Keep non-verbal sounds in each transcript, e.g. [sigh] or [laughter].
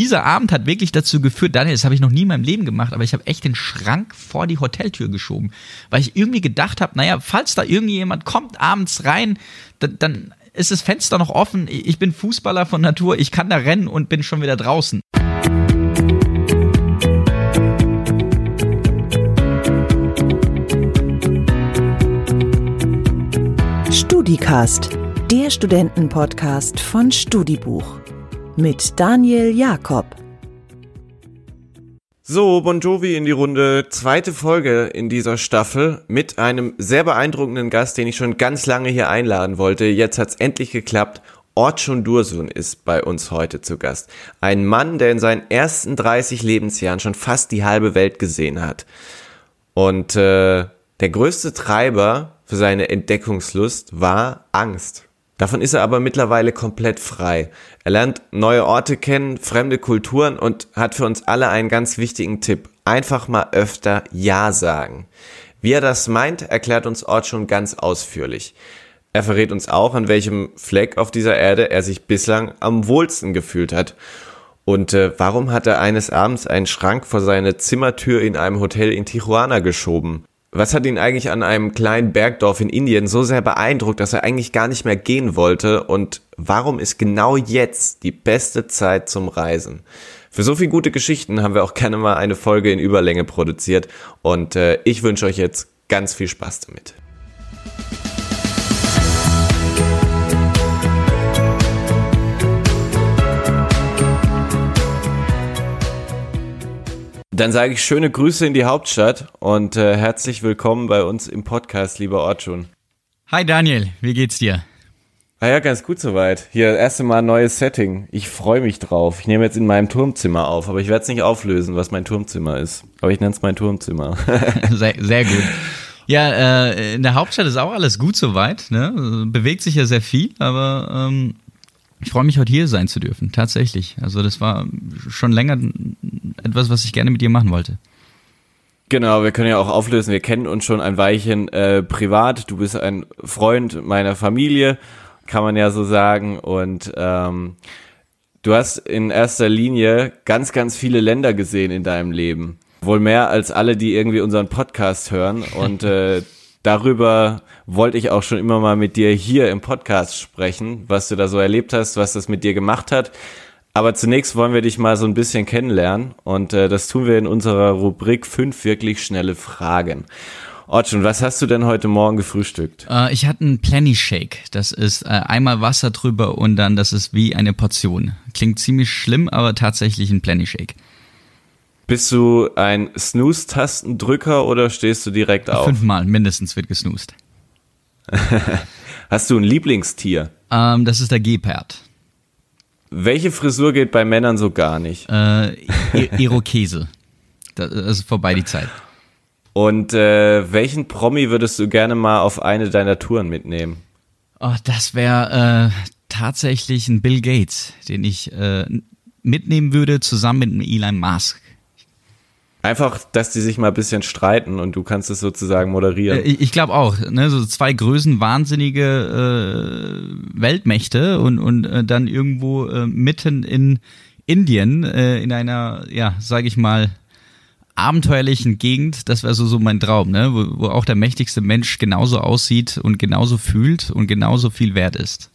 dieser Abend hat wirklich dazu geführt, Daniel, das habe ich noch nie in meinem Leben gemacht, aber ich habe echt den Schrank vor die Hoteltür geschoben, weil ich irgendwie gedacht habe, naja, falls da irgendjemand kommt abends rein, dann, dann ist das Fenster noch offen. Ich bin Fußballer von Natur, ich kann da rennen und bin schon wieder draußen. StudiCast, der Studentenpodcast von Studibuch mit Daniel Jakob. So, Bon Jovi in die Runde. Zweite Folge in dieser Staffel mit einem sehr beeindruckenden Gast, den ich schon ganz lange hier einladen wollte. Jetzt hat's endlich geklappt. Orçun Dursun ist bei uns heute zu Gast. Ein Mann, der in seinen ersten 30 Lebensjahren schon fast die halbe Welt gesehen hat. Und äh, der größte Treiber für seine Entdeckungslust war Angst. Davon ist er aber mittlerweile komplett frei. Er lernt neue Orte kennen, fremde Kulturen und hat für uns alle einen ganz wichtigen Tipp. Einfach mal öfter Ja sagen. Wie er das meint, erklärt uns Ort schon ganz ausführlich. Er verrät uns auch, an welchem Fleck auf dieser Erde er sich bislang am wohlsten gefühlt hat. Und äh, warum hat er eines Abends einen Schrank vor seine Zimmertür in einem Hotel in Tijuana geschoben? Was hat ihn eigentlich an einem kleinen Bergdorf in Indien so sehr beeindruckt, dass er eigentlich gar nicht mehr gehen wollte? Und warum ist genau jetzt die beste Zeit zum Reisen? Für so viele gute Geschichten haben wir auch gerne mal eine Folge in Überlänge produziert. Und äh, ich wünsche euch jetzt ganz viel Spaß damit. Dann sage ich schöne Grüße in die Hauptstadt und äh, herzlich willkommen bei uns im Podcast, lieber Ortschun. Hi Daniel, wie geht's dir? Ah ja, ganz gut soweit. Hier, erste Mal neues Setting. Ich freue mich drauf. Ich nehme jetzt in meinem Turmzimmer auf, aber ich werde es nicht auflösen, was mein Turmzimmer ist. Aber ich nenne es mein Turmzimmer. [laughs] sehr, sehr gut. Ja, äh, in der Hauptstadt ist auch alles gut soweit. Ne? Bewegt sich ja sehr viel, aber ähm, ich freue mich, heute hier sein zu dürfen, tatsächlich. Also das war schon länger etwas, was ich gerne mit dir machen wollte. Genau, wir können ja auch auflösen, wir kennen uns schon ein Weilchen äh, privat. Du bist ein Freund meiner Familie, kann man ja so sagen. Und ähm, du hast in erster Linie ganz, ganz viele Länder gesehen in deinem Leben. Wohl mehr als alle, die irgendwie unseren Podcast hören. Und äh, [laughs] darüber wollte ich auch schon immer mal mit dir hier im Podcast sprechen, was du da so erlebt hast, was das mit dir gemacht hat. Aber zunächst wollen wir dich mal so ein bisschen kennenlernen und äh, das tun wir in unserer Rubrik fünf wirklich schnelle Fragen. Ortschun, was hast du denn heute Morgen gefrühstückt? Äh, ich hatte einen Plenty Shake. Das ist äh, einmal Wasser drüber und dann das ist wie eine Portion. Klingt ziemlich schlimm, aber tatsächlich ein Plenty Shake. Bist du ein Snooze-Tastendrücker oder stehst du direkt auf? Fünfmal mindestens wird gesnoost. [laughs] Hast du ein Lieblingstier? Ähm, das ist der Gepard. Welche Frisur geht bei Männern so gar nicht? Äh, Irokese. Das ist vorbei die Zeit. Und äh, welchen Promi würdest du gerne mal auf eine deiner Touren mitnehmen? Oh, das wäre äh, tatsächlich ein Bill Gates, den ich äh, mitnehmen würde, zusammen mit einem Elon Musk. Einfach, dass die sich mal ein bisschen streiten und du kannst es sozusagen moderieren. Äh, ich, ich glaube auch, ne, so zwei Größen wahnsinnige äh, Weltmächte und, und äh, dann irgendwo äh, mitten in Indien, äh, in einer, ja, sage ich mal, abenteuerlichen Gegend, das wäre so, so mein Traum, ne? wo, wo auch der mächtigste Mensch genauso aussieht und genauso fühlt und genauso viel wert ist.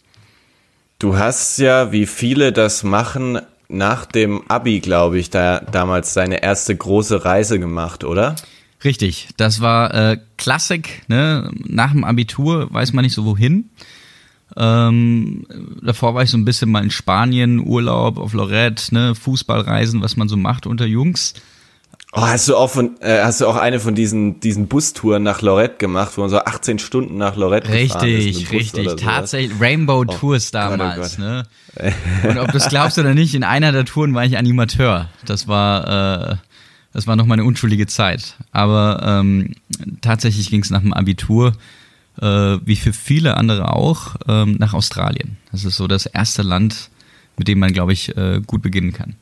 Du hast ja, wie viele das machen, nach dem Abi, glaube ich, da damals seine erste große Reise gemacht, oder? Richtig, das war äh, Klassik. Ne? Nach dem Abitur weiß man nicht so wohin. Ähm, davor war ich so ein bisschen mal in Spanien, Urlaub auf Lorette, ne? Fußballreisen, was man so macht unter Jungs. Oh, hast du auch von, äh, hast du auch eine von diesen, diesen Bustouren nach Lorette gemacht, wo man so 18 Stunden nach Lorette Richtig, ist richtig. Tatsächlich Rainbow oh, Tours damals, Gott, oh Gott. ne? [laughs] Und ob du es glaubst oder nicht, in einer der Touren war ich Animateur. Das war, äh, das war noch meine unschuldige Zeit. Aber ähm, tatsächlich ging es nach dem Abitur, äh, wie für viele andere auch, ähm, nach Australien. Das ist so das erste Land, mit dem man, glaube ich, äh, gut beginnen kann.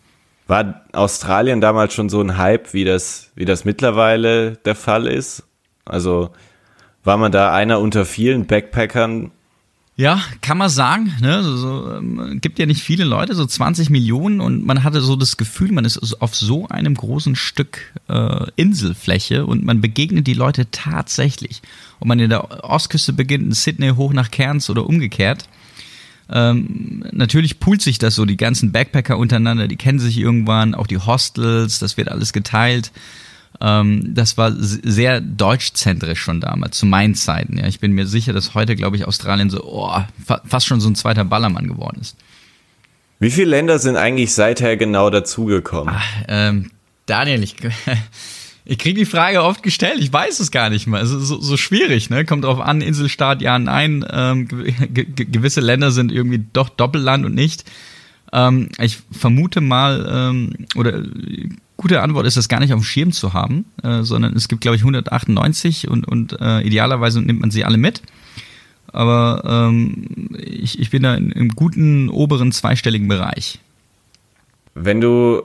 War Australien damals schon so ein Hype, wie das, wie das mittlerweile der Fall ist? Also war man da einer unter vielen Backpackern, Ja, kann man sagen. Ne? So, so, ähm, gibt ja nicht viele Leute, so 20 Millionen und man hatte so das Gefühl, man ist auf so einem großen Stück äh, Inselfläche und man begegnet die Leute tatsächlich. Ob man in der Ostküste beginnt, in Sydney hoch nach Cairns oder umgekehrt. Ähm, natürlich poolt sich das so, die ganzen Backpacker untereinander, die kennen sich irgendwann, auch die Hostels, das wird alles geteilt. Ähm, das war sehr deutschzentrisch schon damals, zu meinen Zeiten. Ja. Ich bin mir sicher, dass heute, glaube ich, Australien so oh, fa fast schon so ein zweiter Ballermann geworden ist. Wie viele Länder sind eigentlich seither genau dazugekommen? Ähm, Daniel, ich, [laughs] ich kriege die Frage oft gestellt, ich weiß es gar nicht mal. Es ist so, so schwierig, ne? Kommt drauf an, Inselstaat, ja, nein. Ähm, gewisse Länder sind irgendwie doch Doppelland und nicht. Ähm, ich vermute mal, ähm, oder gute Antwort ist, das gar nicht auf dem Schirm zu haben, äh, sondern es gibt, glaube ich, 198 und, und äh, idealerweise nimmt man sie alle mit. Aber ähm, ich, ich bin da in, im guten oberen zweistelligen Bereich. Wenn du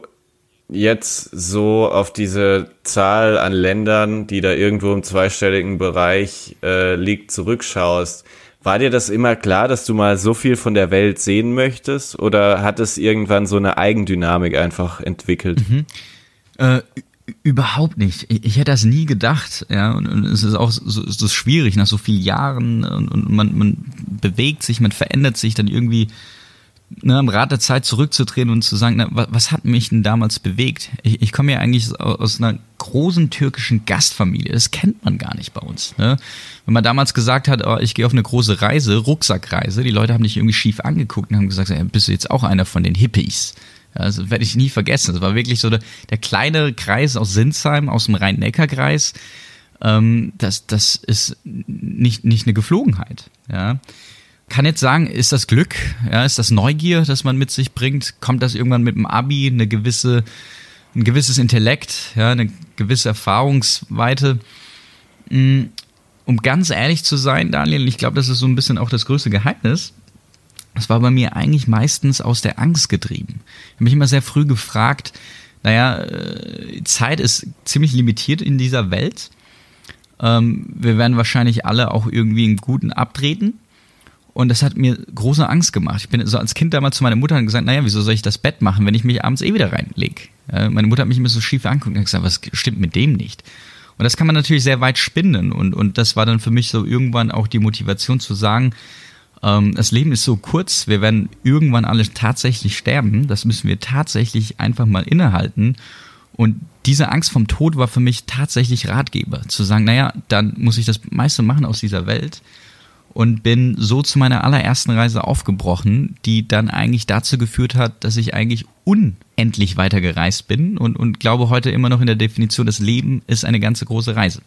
jetzt so auf diese Zahl an Ländern, die da irgendwo im zweistelligen Bereich äh, liegt, zurückschaust, war dir das immer klar, dass du mal so viel von der Welt sehen möchtest? Oder hat es irgendwann so eine Eigendynamik einfach entwickelt? Mhm. Äh, überhaupt nicht. Ich, ich, hätte das nie gedacht, ja. Und, und es ist auch so, es ist schwierig nach so vielen Jahren und, und man, man bewegt sich, man verändert sich dann irgendwie ne, am Rad der Zeit zurückzutreten und zu sagen, na, was hat mich denn damals bewegt? Ich, ich komme ja eigentlich aus einer großen türkischen Gastfamilie. Das kennt man gar nicht bei uns. Ne? Wenn man damals gesagt hat, oh, ich gehe auf eine große Reise, Rucksackreise, die Leute haben dich irgendwie schief angeguckt und haben gesagt, ja, bist du jetzt auch einer von den Hippies? Das werde ich nie vergessen. Das war wirklich so der, der kleine Kreis aus Sinsheim, aus dem Rhein-Neckar-Kreis. Ähm, das, das ist nicht, nicht eine Geflogenheit. Ja kann jetzt sagen, ist das Glück, ja, ist das Neugier, das man mit sich bringt? Kommt das irgendwann mit dem Abi, eine gewisse, ein gewisses Intellekt, ja, eine gewisse Erfahrungsweite? Mm, um ganz ehrlich zu sein, Daniel, ich glaube, das ist so ein bisschen auch das größte Geheimnis. Das war bei mir eigentlich meistens aus der Angst getrieben. Ich habe mich immer sehr früh gefragt, naja, äh, Zeit ist ziemlich limitiert in dieser Welt. Ähm, wir werden wahrscheinlich alle auch irgendwie einen guten abtreten. Und das hat mir große Angst gemacht. Ich bin so als Kind damals zu meiner Mutter und gesagt, naja, wieso soll ich das Bett machen, wenn ich mich abends eh wieder reinlege? Meine Mutter hat mich immer so schief angeguckt und gesagt, was stimmt mit dem nicht? Und das kann man natürlich sehr weit spinnen. Und, und das war dann für mich so irgendwann auch die Motivation zu sagen, ähm, das Leben ist so kurz, wir werden irgendwann alle tatsächlich sterben. Das müssen wir tatsächlich einfach mal innehalten. Und diese Angst vom Tod war für mich tatsächlich Ratgeber. Zu sagen, naja, dann muss ich das meiste machen aus dieser Welt und bin so zu meiner allerersten Reise aufgebrochen, die dann eigentlich dazu geführt hat, dass ich eigentlich unendlich weiter gereist bin und, und glaube heute immer noch in der Definition, das Leben ist eine ganze große Reise.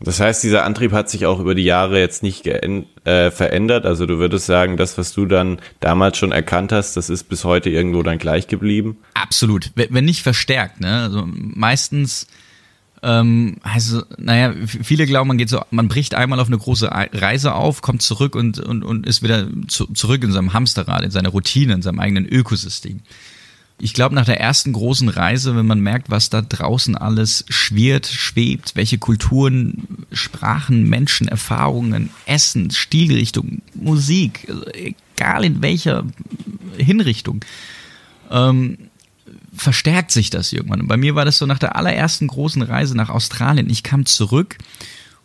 Das heißt, dieser Antrieb hat sich auch über die Jahre jetzt nicht äh, verändert. Also du würdest sagen, das, was du dann damals schon erkannt hast, das ist bis heute irgendwo dann gleich geblieben? Absolut, wenn nicht verstärkt. Ne? Also meistens ähm, also, naja, viele glauben, man geht so, man bricht einmal auf eine große Reise auf, kommt zurück und, und, und ist wieder zu, zurück in seinem Hamsterrad, in seiner Routine, in seinem eigenen Ökosystem. Ich glaube, nach der ersten großen Reise, wenn man merkt, was da draußen alles schwirrt, schwebt, welche Kulturen, Sprachen, Menschen, Erfahrungen, Essen, Stilrichtung, Musik, egal in welcher Hinrichtung, ähm, verstärkt sich das irgendwann. Und bei mir war das so nach der allerersten großen Reise nach Australien. Ich kam zurück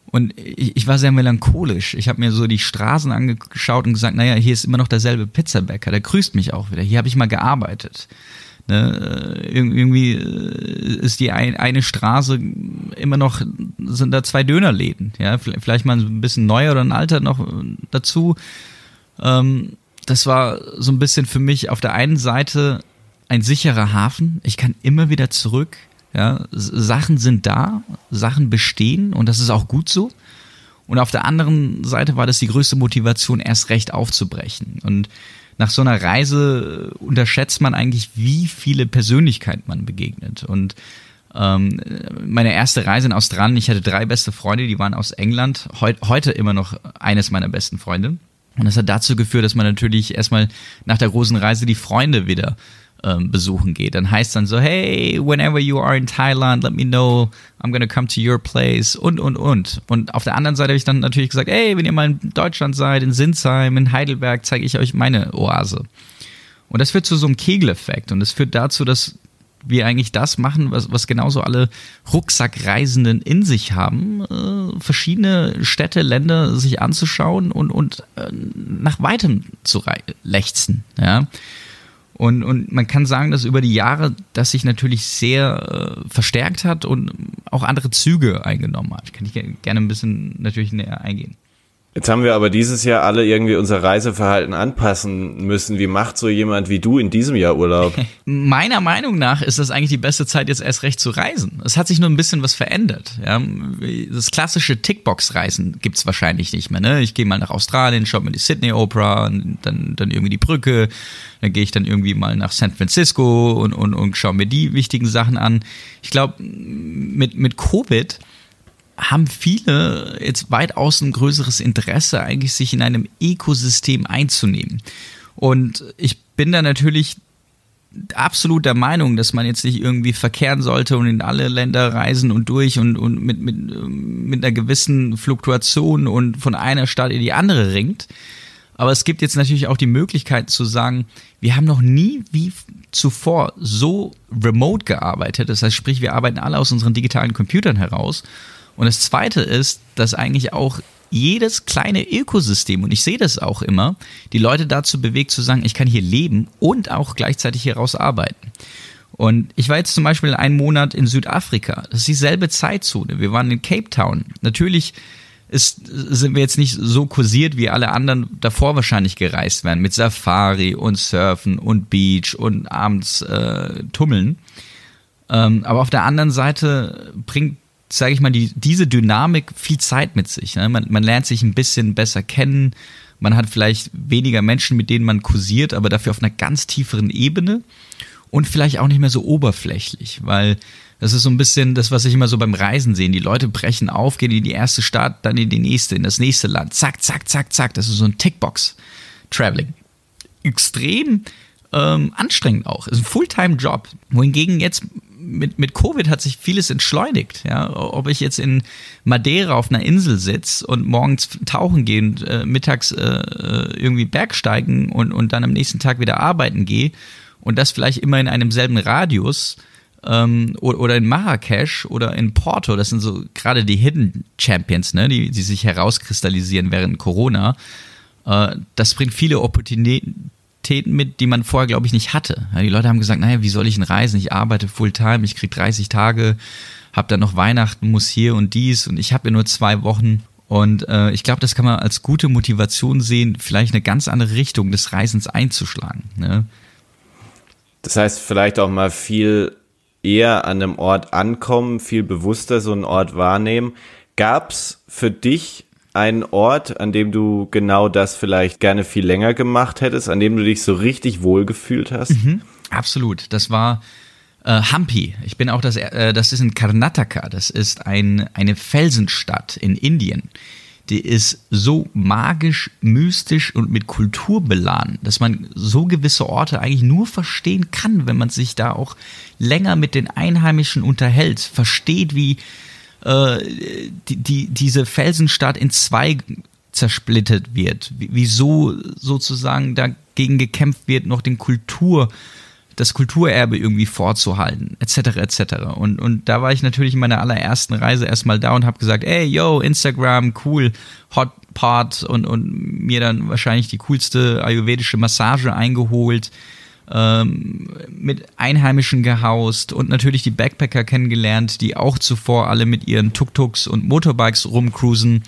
und ich, ich war sehr melancholisch. Ich habe mir so die Straßen angeschaut und gesagt, naja, hier ist immer noch derselbe Pizzabäcker, der grüßt mich auch wieder. Hier habe ich mal gearbeitet. Ne? Irgendwie äh, ist die ein, eine Straße immer noch, sind da zwei Dönerläden. Ja? Vielleicht mal ein bisschen neuer oder ein alter noch dazu. Ähm, das war so ein bisschen für mich auf der einen Seite ein sicherer Hafen. Ich kann immer wieder zurück. Ja, Sachen sind da, Sachen bestehen und das ist auch gut so. Und auf der anderen Seite war das die größte Motivation, erst recht aufzubrechen. Und nach so einer Reise unterschätzt man eigentlich, wie viele Persönlichkeiten man begegnet. Und ähm, meine erste Reise in Australien, ich hatte drei beste Freunde, die waren aus England, heut, heute immer noch eines meiner besten Freunde. Und das hat dazu geführt, dass man natürlich erstmal nach der großen Reise die Freunde wieder ähm, besuchen gehe. Dann heißt dann so, hey, whenever you are in Thailand, let me know, I'm gonna come to your place und, und, und. Und auf der anderen Seite habe ich dann natürlich gesagt, hey, wenn ihr mal in Deutschland seid, in Sinsheim, in Heidelberg, zeige ich euch meine Oase. Und das führt zu so einem Kegeleffekt und das führt dazu, dass wir eigentlich das machen, was, was genauso alle Rucksackreisenden in sich haben, äh, verschiedene Städte, Länder sich anzuschauen und, und äh, nach weitem zu lechzen. Ja? Und, und man kann sagen, dass über die Jahre das sich natürlich sehr äh, verstärkt hat und auch andere Züge eingenommen hat. Kann ich gerne ein bisschen natürlich näher eingehen. Jetzt haben wir aber dieses Jahr alle irgendwie unser Reiseverhalten anpassen müssen. Wie macht so jemand wie du in diesem Jahr Urlaub? [laughs] Meiner Meinung nach ist das eigentlich die beste Zeit, jetzt erst recht zu reisen. Es hat sich nur ein bisschen was verändert. Ja? Das klassische Tickbox-Reisen gibt's wahrscheinlich nicht mehr. Ne? Ich gehe mal nach Australien, schaue mir die Sydney Opera, dann, dann irgendwie die Brücke, dann gehe ich dann irgendwie mal nach San Francisco und, und, und schaue mir die wichtigen Sachen an. Ich glaube, mit, mit Covid haben viele jetzt weitaus ein größeres Interesse, eigentlich sich in einem Ökosystem einzunehmen. Und ich bin da natürlich absolut der Meinung, dass man jetzt nicht irgendwie verkehren sollte und in alle Länder reisen und durch und, und mit, mit, mit einer gewissen Fluktuation und von einer Stadt in die andere ringt. Aber es gibt jetzt natürlich auch die Möglichkeit zu sagen, wir haben noch nie wie zuvor so remote gearbeitet. Das heißt, sprich, wir arbeiten alle aus unseren digitalen Computern heraus und das Zweite ist, dass eigentlich auch jedes kleine Ökosystem, und ich sehe das auch immer, die Leute dazu bewegt zu sagen, ich kann hier leben und auch gleichzeitig hieraus arbeiten. Und ich war jetzt zum Beispiel einen Monat in Südafrika. Das ist dieselbe Zeitzone. Wir waren in Cape Town. Natürlich ist, sind wir jetzt nicht so kursiert, wie alle anderen davor wahrscheinlich gereist wären, mit Safari und Surfen und Beach und abends äh, Tummeln. Ähm, aber auf der anderen Seite bringt sage ich mal, die, diese Dynamik viel Zeit mit sich. Ne? Man, man lernt sich ein bisschen besser kennen. Man hat vielleicht weniger Menschen, mit denen man kursiert, aber dafür auf einer ganz tieferen Ebene und vielleicht auch nicht mehr so oberflächlich, weil das ist so ein bisschen das, was ich immer so beim Reisen sehe. Die Leute brechen auf, gehen in die erste Stadt, dann in die nächste, in das nächste Land. Zack, zack, zack, zack. Das ist so ein Tickbox-Traveling. Extrem ähm, anstrengend auch. Ist ein Fulltime-Job. Wohingegen jetzt mit, mit Covid hat sich vieles entschleunigt. Ja? Ob ich jetzt in Madeira auf einer Insel sitze und morgens tauchen gehe und äh, mittags äh, äh, irgendwie Bergsteigen und, und dann am nächsten Tag wieder arbeiten gehe und das vielleicht immer in einem selben Radius ähm, oder in Marrakesch oder in Porto, das sind so gerade die Hidden Champions, ne? die, die sich herauskristallisieren während Corona. Äh, das bringt viele Opportunitäten Aktivitäten mit, die man vorher, glaube ich, nicht hatte. Ja, die Leute haben gesagt, naja, wie soll ich denn reisen? Ich arbeite Fulltime, ich kriege 30 Tage, habe dann noch Weihnachten, muss hier und dies und ich habe ja nur zwei Wochen. Und äh, ich glaube, das kann man als gute Motivation sehen, vielleicht eine ganz andere Richtung des Reisens einzuschlagen. Ne? Das heißt, vielleicht auch mal viel eher an einem Ort ankommen, viel bewusster so einen Ort wahrnehmen. Gab es für dich einen Ort, an dem du genau das vielleicht gerne viel länger gemacht hättest, an dem du dich so richtig wohl gefühlt hast? Mhm, absolut. Das war äh, Hampi. Ich bin auch das, äh, das ist in Karnataka. Das ist ein, eine Felsenstadt in Indien. Die ist so magisch, mystisch und mit Kultur beladen, dass man so gewisse Orte eigentlich nur verstehen kann, wenn man sich da auch länger mit den Einheimischen unterhält, versteht, wie, äh, die, die, diese Felsenstadt in zwei zersplittet wird, wieso sozusagen dagegen gekämpft wird, noch den Kultur, das Kulturerbe irgendwie vorzuhalten, etc. etc. Und, und da war ich natürlich in meiner allerersten Reise erstmal da und habe gesagt, ey, yo, Instagram, cool, Hot Part und, und mir dann wahrscheinlich die coolste ayurvedische Massage eingeholt ähm, mit Einheimischen gehaust und natürlich die Backpacker kennengelernt, die auch zuvor alle mit ihren Tuk-Tuks und Motorbikes rumcruisen.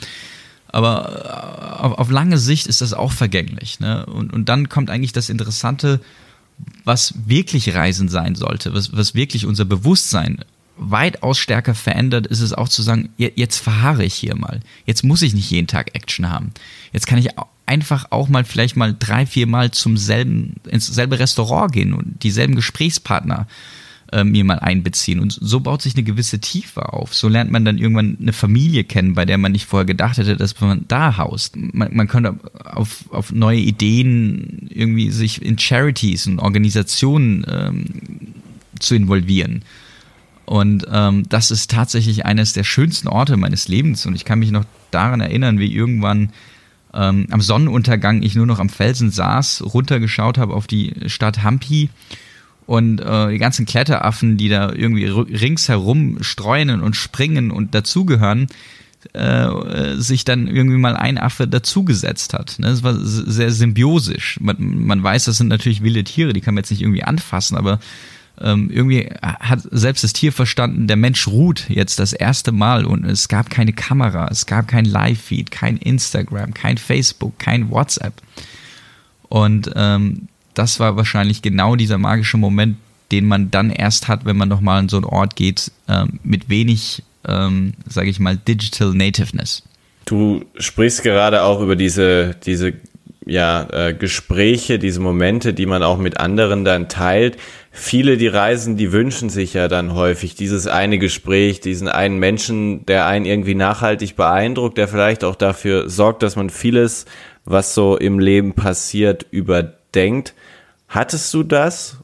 Aber äh, auf, auf, lange Sicht ist das auch vergänglich. Ne? Und, und dann kommt eigentlich das Interessante, was wirklich Reisen sein sollte, was, was wirklich unser Bewusstsein weitaus stärker verändert, ist es auch zu sagen, jetzt verharre ich hier mal. Jetzt muss ich nicht jeden Tag Action haben. Jetzt kann ich einfach auch mal vielleicht mal drei, vier Mal zum selben, ins selbe Restaurant gehen und dieselben Gesprächspartner äh, mir mal einbeziehen. Und so baut sich eine gewisse Tiefe auf. So lernt man dann irgendwann eine Familie kennen, bei der man nicht vorher gedacht hätte, dass man da haust. Man, man könnte auf, auf neue Ideen irgendwie sich in Charities und Organisationen ähm, zu involvieren. Und ähm, das ist tatsächlich eines der schönsten Orte meines Lebens. Und ich kann mich noch daran erinnern, wie irgendwann ähm, am Sonnenuntergang ich nur noch am Felsen saß, runtergeschaut habe auf die Stadt Hampi und äh, die ganzen Kletteraffen, die da irgendwie ringsherum streunen und springen und dazugehören, äh, sich dann irgendwie mal ein Affe dazugesetzt hat. Ne? Das war sehr symbiosisch. Man, man weiß, das sind natürlich wilde Tiere, die kann man jetzt nicht irgendwie anfassen, aber ähm, irgendwie hat selbst das Tier verstanden, der Mensch ruht jetzt das erste Mal und es gab keine Kamera, es gab kein Live-Feed, kein Instagram, kein Facebook, kein WhatsApp. Und ähm, das war wahrscheinlich genau dieser magische Moment, den man dann erst hat, wenn man nochmal an so einen Ort geht, ähm, mit wenig, ähm, sage ich mal, Digital Nativeness. Du sprichst gerade auch über diese, diese ja, äh, Gespräche, diese Momente, die man auch mit anderen dann teilt. Viele, die reisen, die wünschen sich ja dann häufig dieses eine Gespräch, diesen einen Menschen, der einen irgendwie nachhaltig beeindruckt, der vielleicht auch dafür sorgt, dass man vieles, was so im Leben passiert, überdenkt. Hattest du das?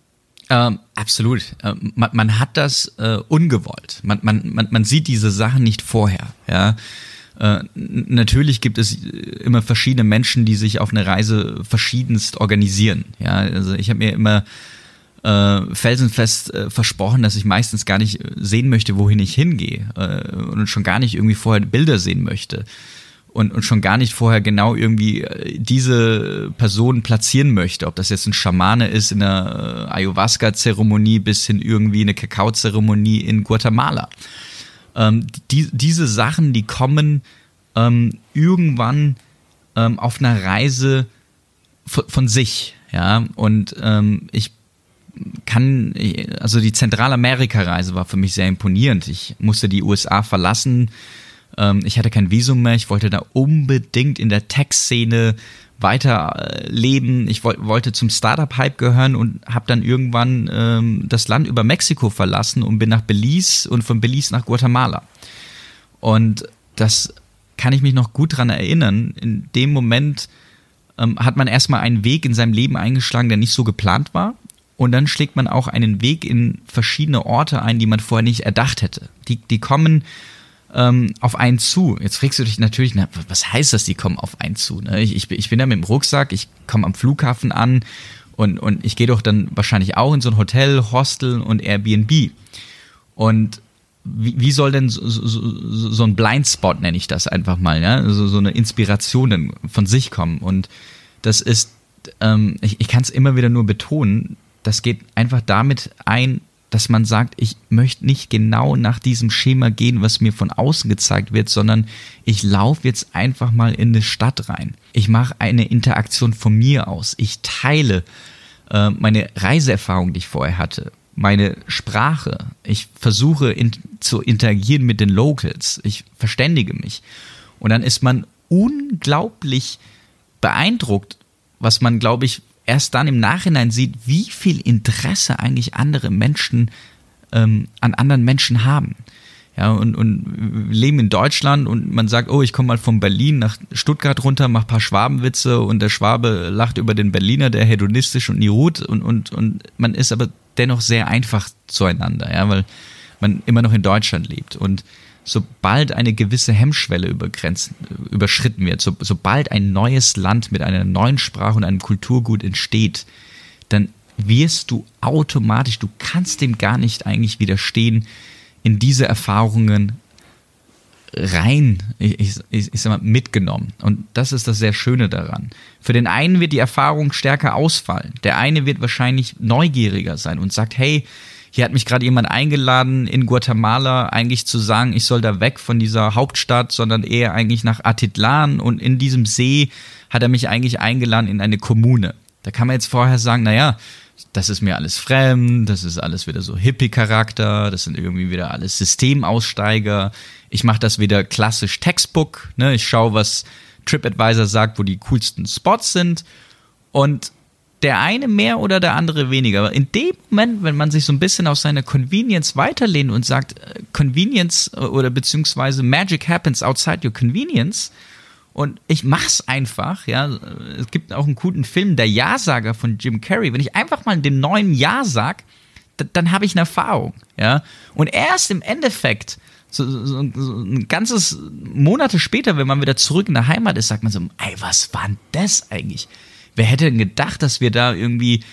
Ähm, absolut. Ähm, man, man, hat das äh, ungewollt. Man, man, man, man sieht diese Sachen nicht vorher. Ja. Äh, natürlich gibt es immer verschiedene Menschen, die sich auf eine Reise verschiedenst organisieren. Ja, also ich habe mir immer äh, felsenfest äh, versprochen, dass ich meistens gar nicht sehen möchte, wohin ich hingehe äh, und schon gar nicht irgendwie vorher Bilder sehen möchte. Und, und schon gar nicht vorher genau irgendwie äh, diese Person platzieren möchte, ob das jetzt ein Schamane ist in einer äh, Ayahuasca-Zeremonie bis hin irgendwie eine Kakao-Zeremonie in Guatemala. Ähm, die, diese Sachen, die kommen ähm, irgendwann ähm, auf einer Reise von, sich, ja, und ähm, ich kann, also die Zentralamerika-Reise war für mich sehr imponierend. Ich musste die USA verlassen, ähm, ich hatte kein Visum mehr. Ich wollte da unbedingt in der Tech-Szene weiterleben. Ich wollte zum Startup-Hype gehören und habe dann irgendwann ähm, das Land über Mexiko verlassen und bin nach Belize und von Belize nach Guatemala. Und das kann ich mich noch gut daran erinnern. In dem Moment ähm, hat man erstmal einen Weg in seinem Leben eingeschlagen, der nicht so geplant war. Und dann schlägt man auch einen Weg in verschiedene Orte ein, die man vorher nicht erdacht hätte. Die, die kommen ähm, auf einen zu. Jetzt fragst du dich natürlich, na, was heißt das, die kommen auf einen zu? Ne? Ich, ich, ich bin da mit dem Rucksack, ich komme am Flughafen an und, und ich gehe doch dann wahrscheinlich auch in so ein Hotel, Hostel und Airbnb. Und wie, wie soll denn so, so, so ein Blindspot, nenne ich das einfach mal, ja? so, so eine Inspiration von sich kommen? Und das ist, ähm, ich, ich kann es immer wieder nur betonen, das geht einfach damit ein, dass man sagt, ich möchte nicht genau nach diesem Schema gehen, was mir von außen gezeigt wird, sondern ich laufe jetzt einfach mal in eine Stadt rein. Ich mache eine Interaktion von mir aus. Ich teile äh, meine Reiseerfahrung, die ich vorher hatte, meine Sprache. Ich versuche in, zu interagieren mit den Locals. Ich verständige mich. Und dann ist man unglaublich beeindruckt, was man, glaube ich, erst dann im Nachhinein sieht, wie viel Interesse eigentlich andere Menschen ähm, an anderen Menschen haben. Ja, und, und leben in Deutschland und man sagt, oh, ich komme mal von Berlin nach Stuttgart runter, mach paar Schwabenwitze und der Schwabe lacht über den Berliner, der hedonistisch und nie ruht und, und, und man ist aber dennoch sehr einfach zueinander, ja, weil man immer noch in Deutschland lebt. Und sobald eine gewisse Hemmschwelle überschritten wird, so, sobald ein neues Land mit einer neuen Sprache und einem Kulturgut entsteht, dann wirst du automatisch, du kannst dem gar nicht eigentlich widerstehen, in diese Erfahrungen rein, ich, ich, ich, sag mal, mitgenommen. Und das ist das sehr Schöne daran. Für den einen wird die Erfahrung stärker ausfallen. Der eine wird wahrscheinlich neugieriger sein und sagt, hey, hier hat mich gerade jemand eingeladen, in Guatemala eigentlich zu sagen, ich soll da weg von dieser Hauptstadt, sondern eher eigentlich nach Atitlan und in diesem See hat er mich eigentlich eingeladen in eine Kommune. Da kann man jetzt vorher sagen, naja, das ist mir alles fremd, das ist alles wieder so Hippie-Charakter, das sind irgendwie wieder alles Systemaussteiger. Ich mache das wieder klassisch Textbook, ne? ich schaue, was TripAdvisor sagt, wo die coolsten Spots sind und der eine mehr oder der andere weniger. Aber in dem Moment, wenn man sich so ein bisschen aus seiner Convenience weiterlehnt und sagt, äh, Convenience äh, oder beziehungsweise Magic happens outside your convenience, und ich mach's einfach, ja. Es gibt auch einen guten Film, der Ja-Sager von Jim Carrey. Wenn ich einfach mal den neuen Ja sag, dann habe ich eine Erfahrung, ja. Und erst im Endeffekt, so, so, so, ein ganzes Monate später, wenn man wieder zurück in der Heimat ist, sagt man so, ey, was war denn das eigentlich? Wer hätte denn gedacht, dass wir da irgendwie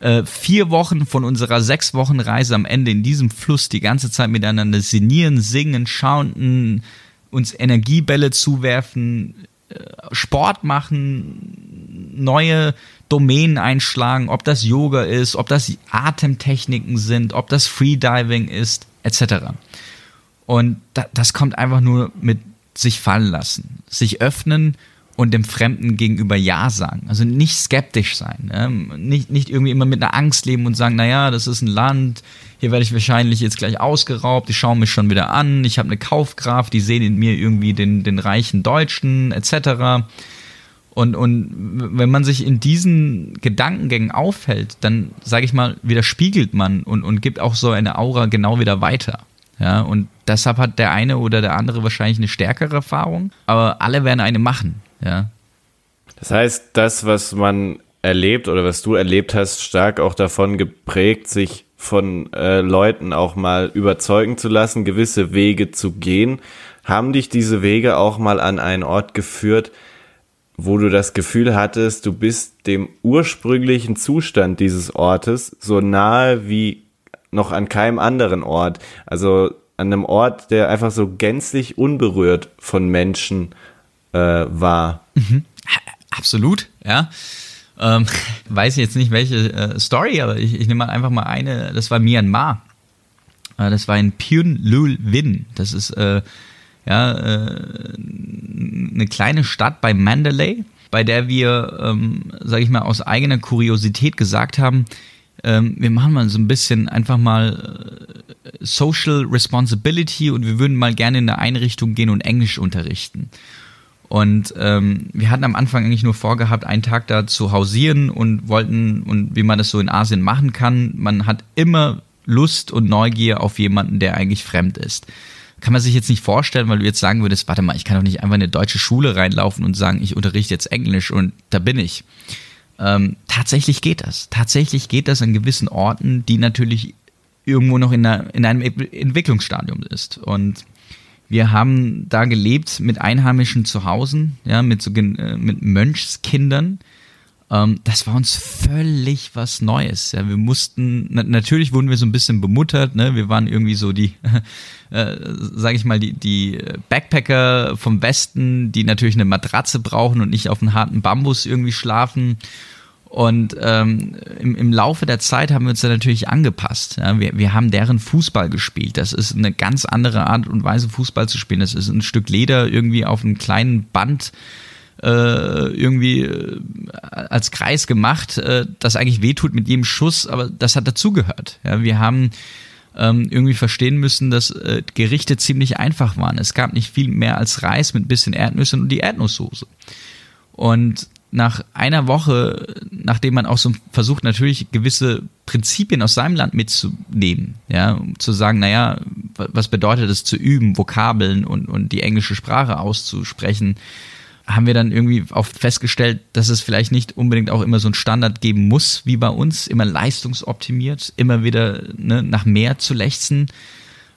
äh, vier Wochen von unserer sechs Wochen Reise am Ende in diesem Fluss die ganze Zeit miteinander sinnieren, singen, schauen, uns Energiebälle zuwerfen, äh, Sport machen, neue Domänen einschlagen, ob das Yoga ist, ob das Atemtechniken sind, ob das Freediving ist, etc. Und das kommt einfach nur mit sich fallen lassen, sich öffnen und dem Fremden gegenüber Ja sagen. Also nicht skeptisch sein. Ne? Nicht, nicht irgendwie immer mit einer Angst leben und sagen, naja, das ist ein Land, hier werde ich wahrscheinlich jetzt gleich ausgeraubt, die schauen mich schon wieder an, ich habe eine Kaufkraft, die sehen in mir irgendwie den, den reichen Deutschen, etc. Und, und wenn man sich in diesen Gedankengängen aufhält, dann, sage ich mal, widerspiegelt man und, und gibt auch so eine Aura genau wieder weiter. Ja, und deshalb hat der eine oder der andere wahrscheinlich eine stärkere Erfahrung, aber alle werden eine machen. Ja. Das heißt, das, was man erlebt oder was du erlebt hast, stark auch davon geprägt, sich von äh, Leuten auch mal überzeugen zu lassen, gewisse Wege zu gehen. Haben dich diese Wege auch mal an einen Ort geführt, wo du das Gefühl hattest, du bist dem ursprünglichen Zustand dieses Ortes so nahe wie noch an keinem anderen Ort. Also an einem Ort, der einfach so gänzlich unberührt von Menschen äh, war. Mhm. Absolut, ja. Ähm, [laughs] weiß jetzt nicht welche äh, Story, aber ich, ich nehme mal einfach mal eine, das war Myanmar. Äh, das war in Pyun Lul Win. Das ist äh, ja, äh, eine kleine Stadt bei Mandalay, bei der wir, ähm, sage ich mal, aus eigener Kuriosität gesagt haben, ähm, wir machen mal so ein bisschen einfach mal äh, Social Responsibility und wir würden mal gerne in eine Einrichtung gehen und Englisch unterrichten. Und ähm, wir hatten am Anfang eigentlich nur vorgehabt, einen Tag da zu hausieren und wollten, und wie man das so in Asien machen kann, man hat immer Lust und Neugier auf jemanden, der eigentlich fremd ist. Kann man sich jetzt nicht vorstellen, weil du jetzt sagen würdest, warte mal, ich kann doch nicht einfach in eine deutsche Schule reinlaufen und sagen, ich unterrichte jetzt Englisch und da bin ich. Ähm, tatsächlich geht das. Tatsächlich geht das an gewissen Orten, die natürlich irgendwo noch in, einer, in einem Entwicklungsstadium ist. Und wir haben da gelebt mit einheimischen Zuhausen, ja, mit, so, äh, mit Mönchskindern. Ähm, das war uns völlig was Neues. Ja. Wir mussten, na, natürlich wurden wir so ein bisschen bemuttert, ne? wir waren irgendwie so die, [laughs] äh, sage ich mal, die, die Backpacker vom Westen, die natürlich eine Matratze brauchen und nicht auf einem harten Bambus irgendwie schlafen. Und ähm, im, im Laufe der Zeit haben wir uns da natürlich angepasst. Ja, wir, wir haben deren Fußball gespielt. Das ist eine ganz andere Art und Weise, Fußball zu spielen. Das ist ein Stück Leder irgendwie auf einem kleinen Band äh, irgendwie äh, als Kreis gemacht, äh, das eigentlich wehtut mit jedem Schuss, aber das hat dazugehört. Ja, wir haben ähm, irgendwie verstehen müssen, dass Gerichte ziemlich einfach waren. Es gab nicht viel mehr als Reis mit ein bisschen Erdnüssen und die Erdnusssoße. Und nach einer Woche, nachdem man auch so versucht, natürlich gewisse Prinzipien aus seinem Land mitzunehmen, ja, um zu sagen, naja, was bedeutet es zu üben, Vokabeln und, und die englische Sprache auszusprechen, haben wir dann irgendwie auch festgestellt, dass es vielleicht nicht unbedingt auch immer so einen Standard geben muss, wie bei uns, immer leistungsoptimiert, immer wieder ne, nach mehr zu lechzen,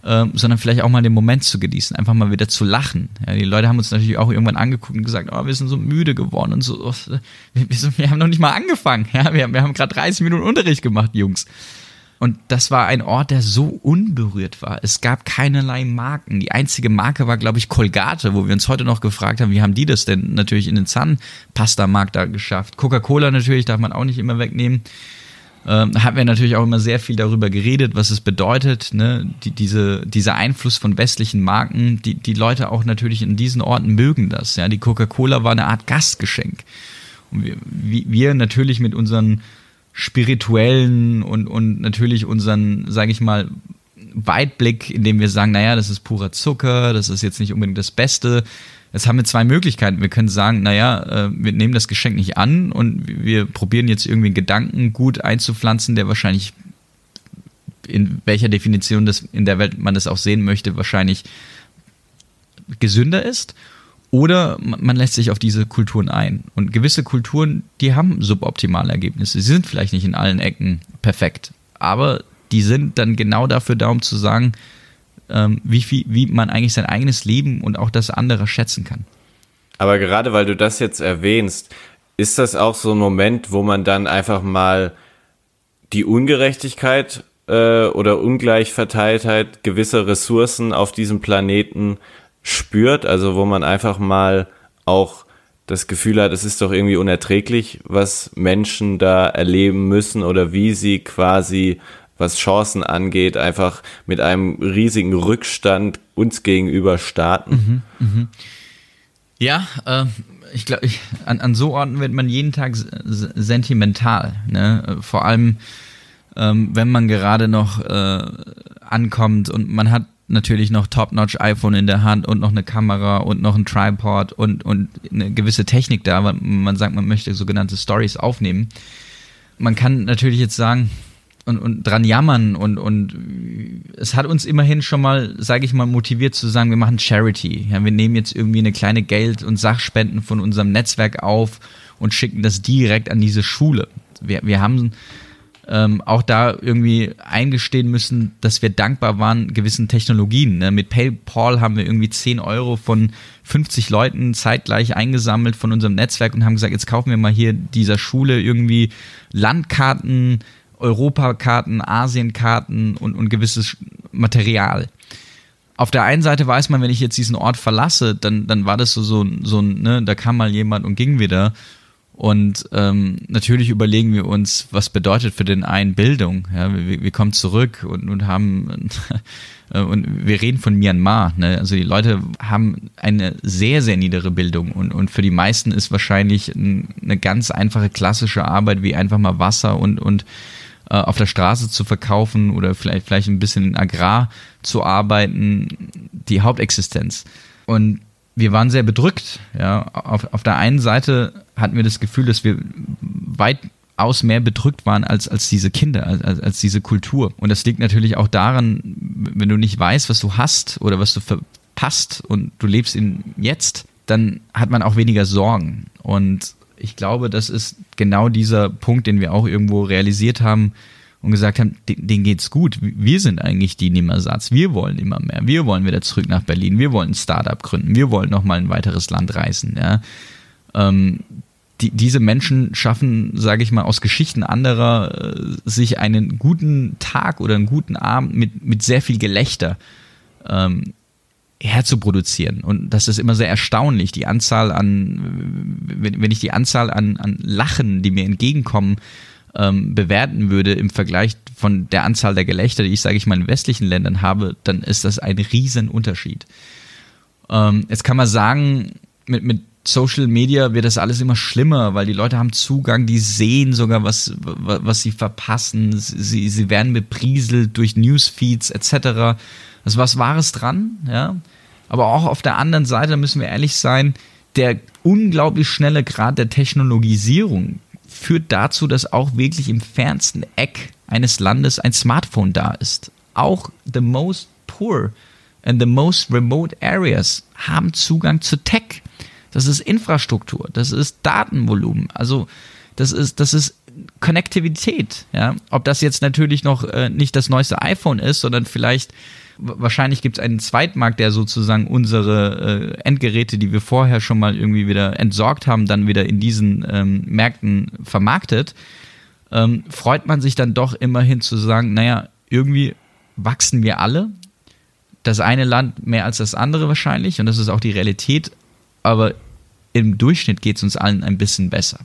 ähm, sondern vielleicht auch mal den Moment zu genießen, einfach mal wieder zu lachen. Ja, die Leute haben uns natürlich auch irgendwann angeguckt und gesagt, oh, wir sind so müde geworden und so. Wir, wir, wir haben noch nicht mal angefangen. Ja, wir, wir haben gerade 30 Minuten Unterricht gemacht, Jungs. Und das war ein Ort, der so unberührt war. Es gab keinerlei Marken. Die einzige Marke war, glaube ich, Colgate, wo wir uns heute noch gefragt haben, wie haben die das denn natürlich in den Zahnpasta-Markt da geschafft. Coca-Cola natürlich darf man auch nicht immer wegnehmen ähm, haben wir natürlich auch immer sehr viel darüber geredet, was es bedeutet, ne? Die, diese, dieser Einfluss von westlichen Marken. Die, die Leute auch natürlich in diesen Orten mögen das. Ja? Die Coca-Cola war eine Art Gastgeschenk. Und wir, wir natürlich mit unseren spirituellen und, und natürlich unseren, sage ich mal, Weitblick, indem wir sagen, naja, das ist purer Zucker, das ist jetzt nicht unbedingt das Beste, Jetzt haben wir zwei Möglichkeiten. Wir können sagen, naja, äh, wir nehmen das Geschenk nicht an und wir probieren jetzt irgendwie einen Gedanken gut einzupflanzen, der wahrscheinlich in welcher Definition das in der Welt man das auch sehen möchte, wahrscheinlich gesünder ist. Oder man lässt sich auf diese Kulturen ein. Und gewisse Kulturen, die haben suboptimale Ergebnisse. Sie sind vielleicht nicht in allen Ecken perfekt, aber die sind dann genau dafür da, um zu sagen, ähm, wie, viel, wie man eigentlich sein eigenes Leben und auch das andere schätzen kann. Aber gerade weil du das jetzt erwähnst, ist das auch so ein Moment, wo man dann einfach mal die Ungerechtigkeit äh, oder Ungleichverteiltheit gewisser Ressourcen auf diesem Planeten spürt, also wo man einfach mal auch das Gefühl hat, es ist doch irgendwie unerträglich, was Menschen da erleben müssen oder wie sie quasi, was Chancen angeht, einfach mit einem riesigen Rückstand uns gegenüber starten. Mhm, mh. Ja, äh, ich glaube, an, an so Orten wird man jeden Tag sentimental. Ne? Vor allem, ähm, wenn man gerade noch äh, ankommt und man hat natürlich noch Top-Notch iPhone in der Hand und noch eine Kamera und noch ein Tripod und, und eine gewisse Technik da, weil man sagt, man möchte sogenannte Stories aufnehmen. Man kann natürlich jetzt sagen und, und dran jammern und, und es hat uns immerhin schon mal, sage ich mal, motiviert zu sagen, wir machen Charity. Ja, wir nehmen jetzt irgendwie eine kleine Geld- und Sachspenden von unserem Netzwerk auf und schicken das direkt an diese Schule. Wir, wir haben ähm, auch da irgendwie eingestehen müssen, dass wir dankbar waren gewissen Technologien. Ne? Mit PayPal haben wir irgendwie 10 Euro von 50 Leuten zeitgleich eingesammelt von unserem Netzwerk und haben gesagt, jetzt kaufen wir mal hier dieser Schule irgendwie Landkarten, Europakarten, Asienkarten und, und gewisses Material auf der einen Seite weiß man, wenn ich jetzt diesen Ort verlasse, dann, dann war das so, so, so ne, da kam mal jemand und ging wieder. Und ähm, natürlich überlegen wir uns, was bedeutet für den einen Bildung. Ja, wir, wir kommen zurück und, und haben [laughs] und wir reden von Myanmar. Ne? Also die Leute haben eine sehr, sehr niedere Bildung und, und für die meisten ist wahrscheinlich eine ganz einfache klassische Arbeit wie einfach mal Wasser und, und äh, auf der Straße zu verkaufen oder vielleicht, vielleicht ein bisschen in Agrar zu arbeiten, die Hauptexistenz. Und wir waren sehr bedrückt. Ja. Auf, auf der einen Seite hatten wir das Gefühl, dass wir weitaus mehr bedrückt waren als, als diese Kinder, als, als diese Kultur. Und das liegt natürlich auch daran, wenn du nicht weißt, was du hast oder was du verpasst und du lebst in jetzt, dann hat man auch weniger Sorgen. Und ich glaube, das ist genau dieser Punkt, den wir auch irgendwo realisiert haben, und gesagt haben, denen geht's gut. Wir sind eigentlich die Nimmersatz. Wir wollen immer mehr. Wir wollen wieder zurück nach Berlin. Wir wollen ein Startup gründen. Wir wollen nochmal ein weiteres Land reisen. Ja. Ähm, die, diese Menschen schaffen, sage ich mal, aus Geschichten anderer äh, sich einen guten Tag oder einen guten Abend mit, mit sehr viel Gelächter ähm, herzuproduzieren. Und das ist immer sehr erstaunlich, die Anzahl an, wenn, wenn ich die Anzahl an, an Lachen, die mir entgegenkommen, ähm, bewerten würde im Vergleich von der Anzahl der Gelächter, die ich, sage ich mal, in westlichen Ländern habe, dann ist das ein Riesenunterschied. Ähm, jetzt kann man sagen, mit, mit Social Media wird das alles immer schlimmer, weil die Leute haben Zugang, die sehen sogar, was, was sie verpassen, sie, sie werden beprieselt durch Newsfeeds etc. Also was Wahres dran, ja. Aber auch auf der anderen Seite müssen wir ehrlich sein, der unglaublich schnelle Grad der Technologisierung führt dazu, dass auch wirklich im fernsten Eck eines Landes ein Smartphone da ist. Auch the most poor and the most remote areas haben Zugang zu Tech. Das ist Infrastruktur, das ist Datenvolumen, also das ist, das ist Konnektivität. Ja? Ob das jetzt natürlich noch äh, nicht das neueste iPhone ist, sondern vielleicht wahrscheinlich gibt es einen Zweitmarkt, der sozusagen unsere äh, Endgeräte, die wir vorher schon mal irgendwie wieder entsorgt haben, dann wieder in diesen ähm, Märkten vermarktet, ähm, freut man sich dann doch immerhin zu sagen, naja, irgendwie wachsen wir alle. Das eine Land mehr als das andere wahrscheinlich und das ist auch die Realität, aber im Durchschnitt geht es uns allen ein bisschen besser.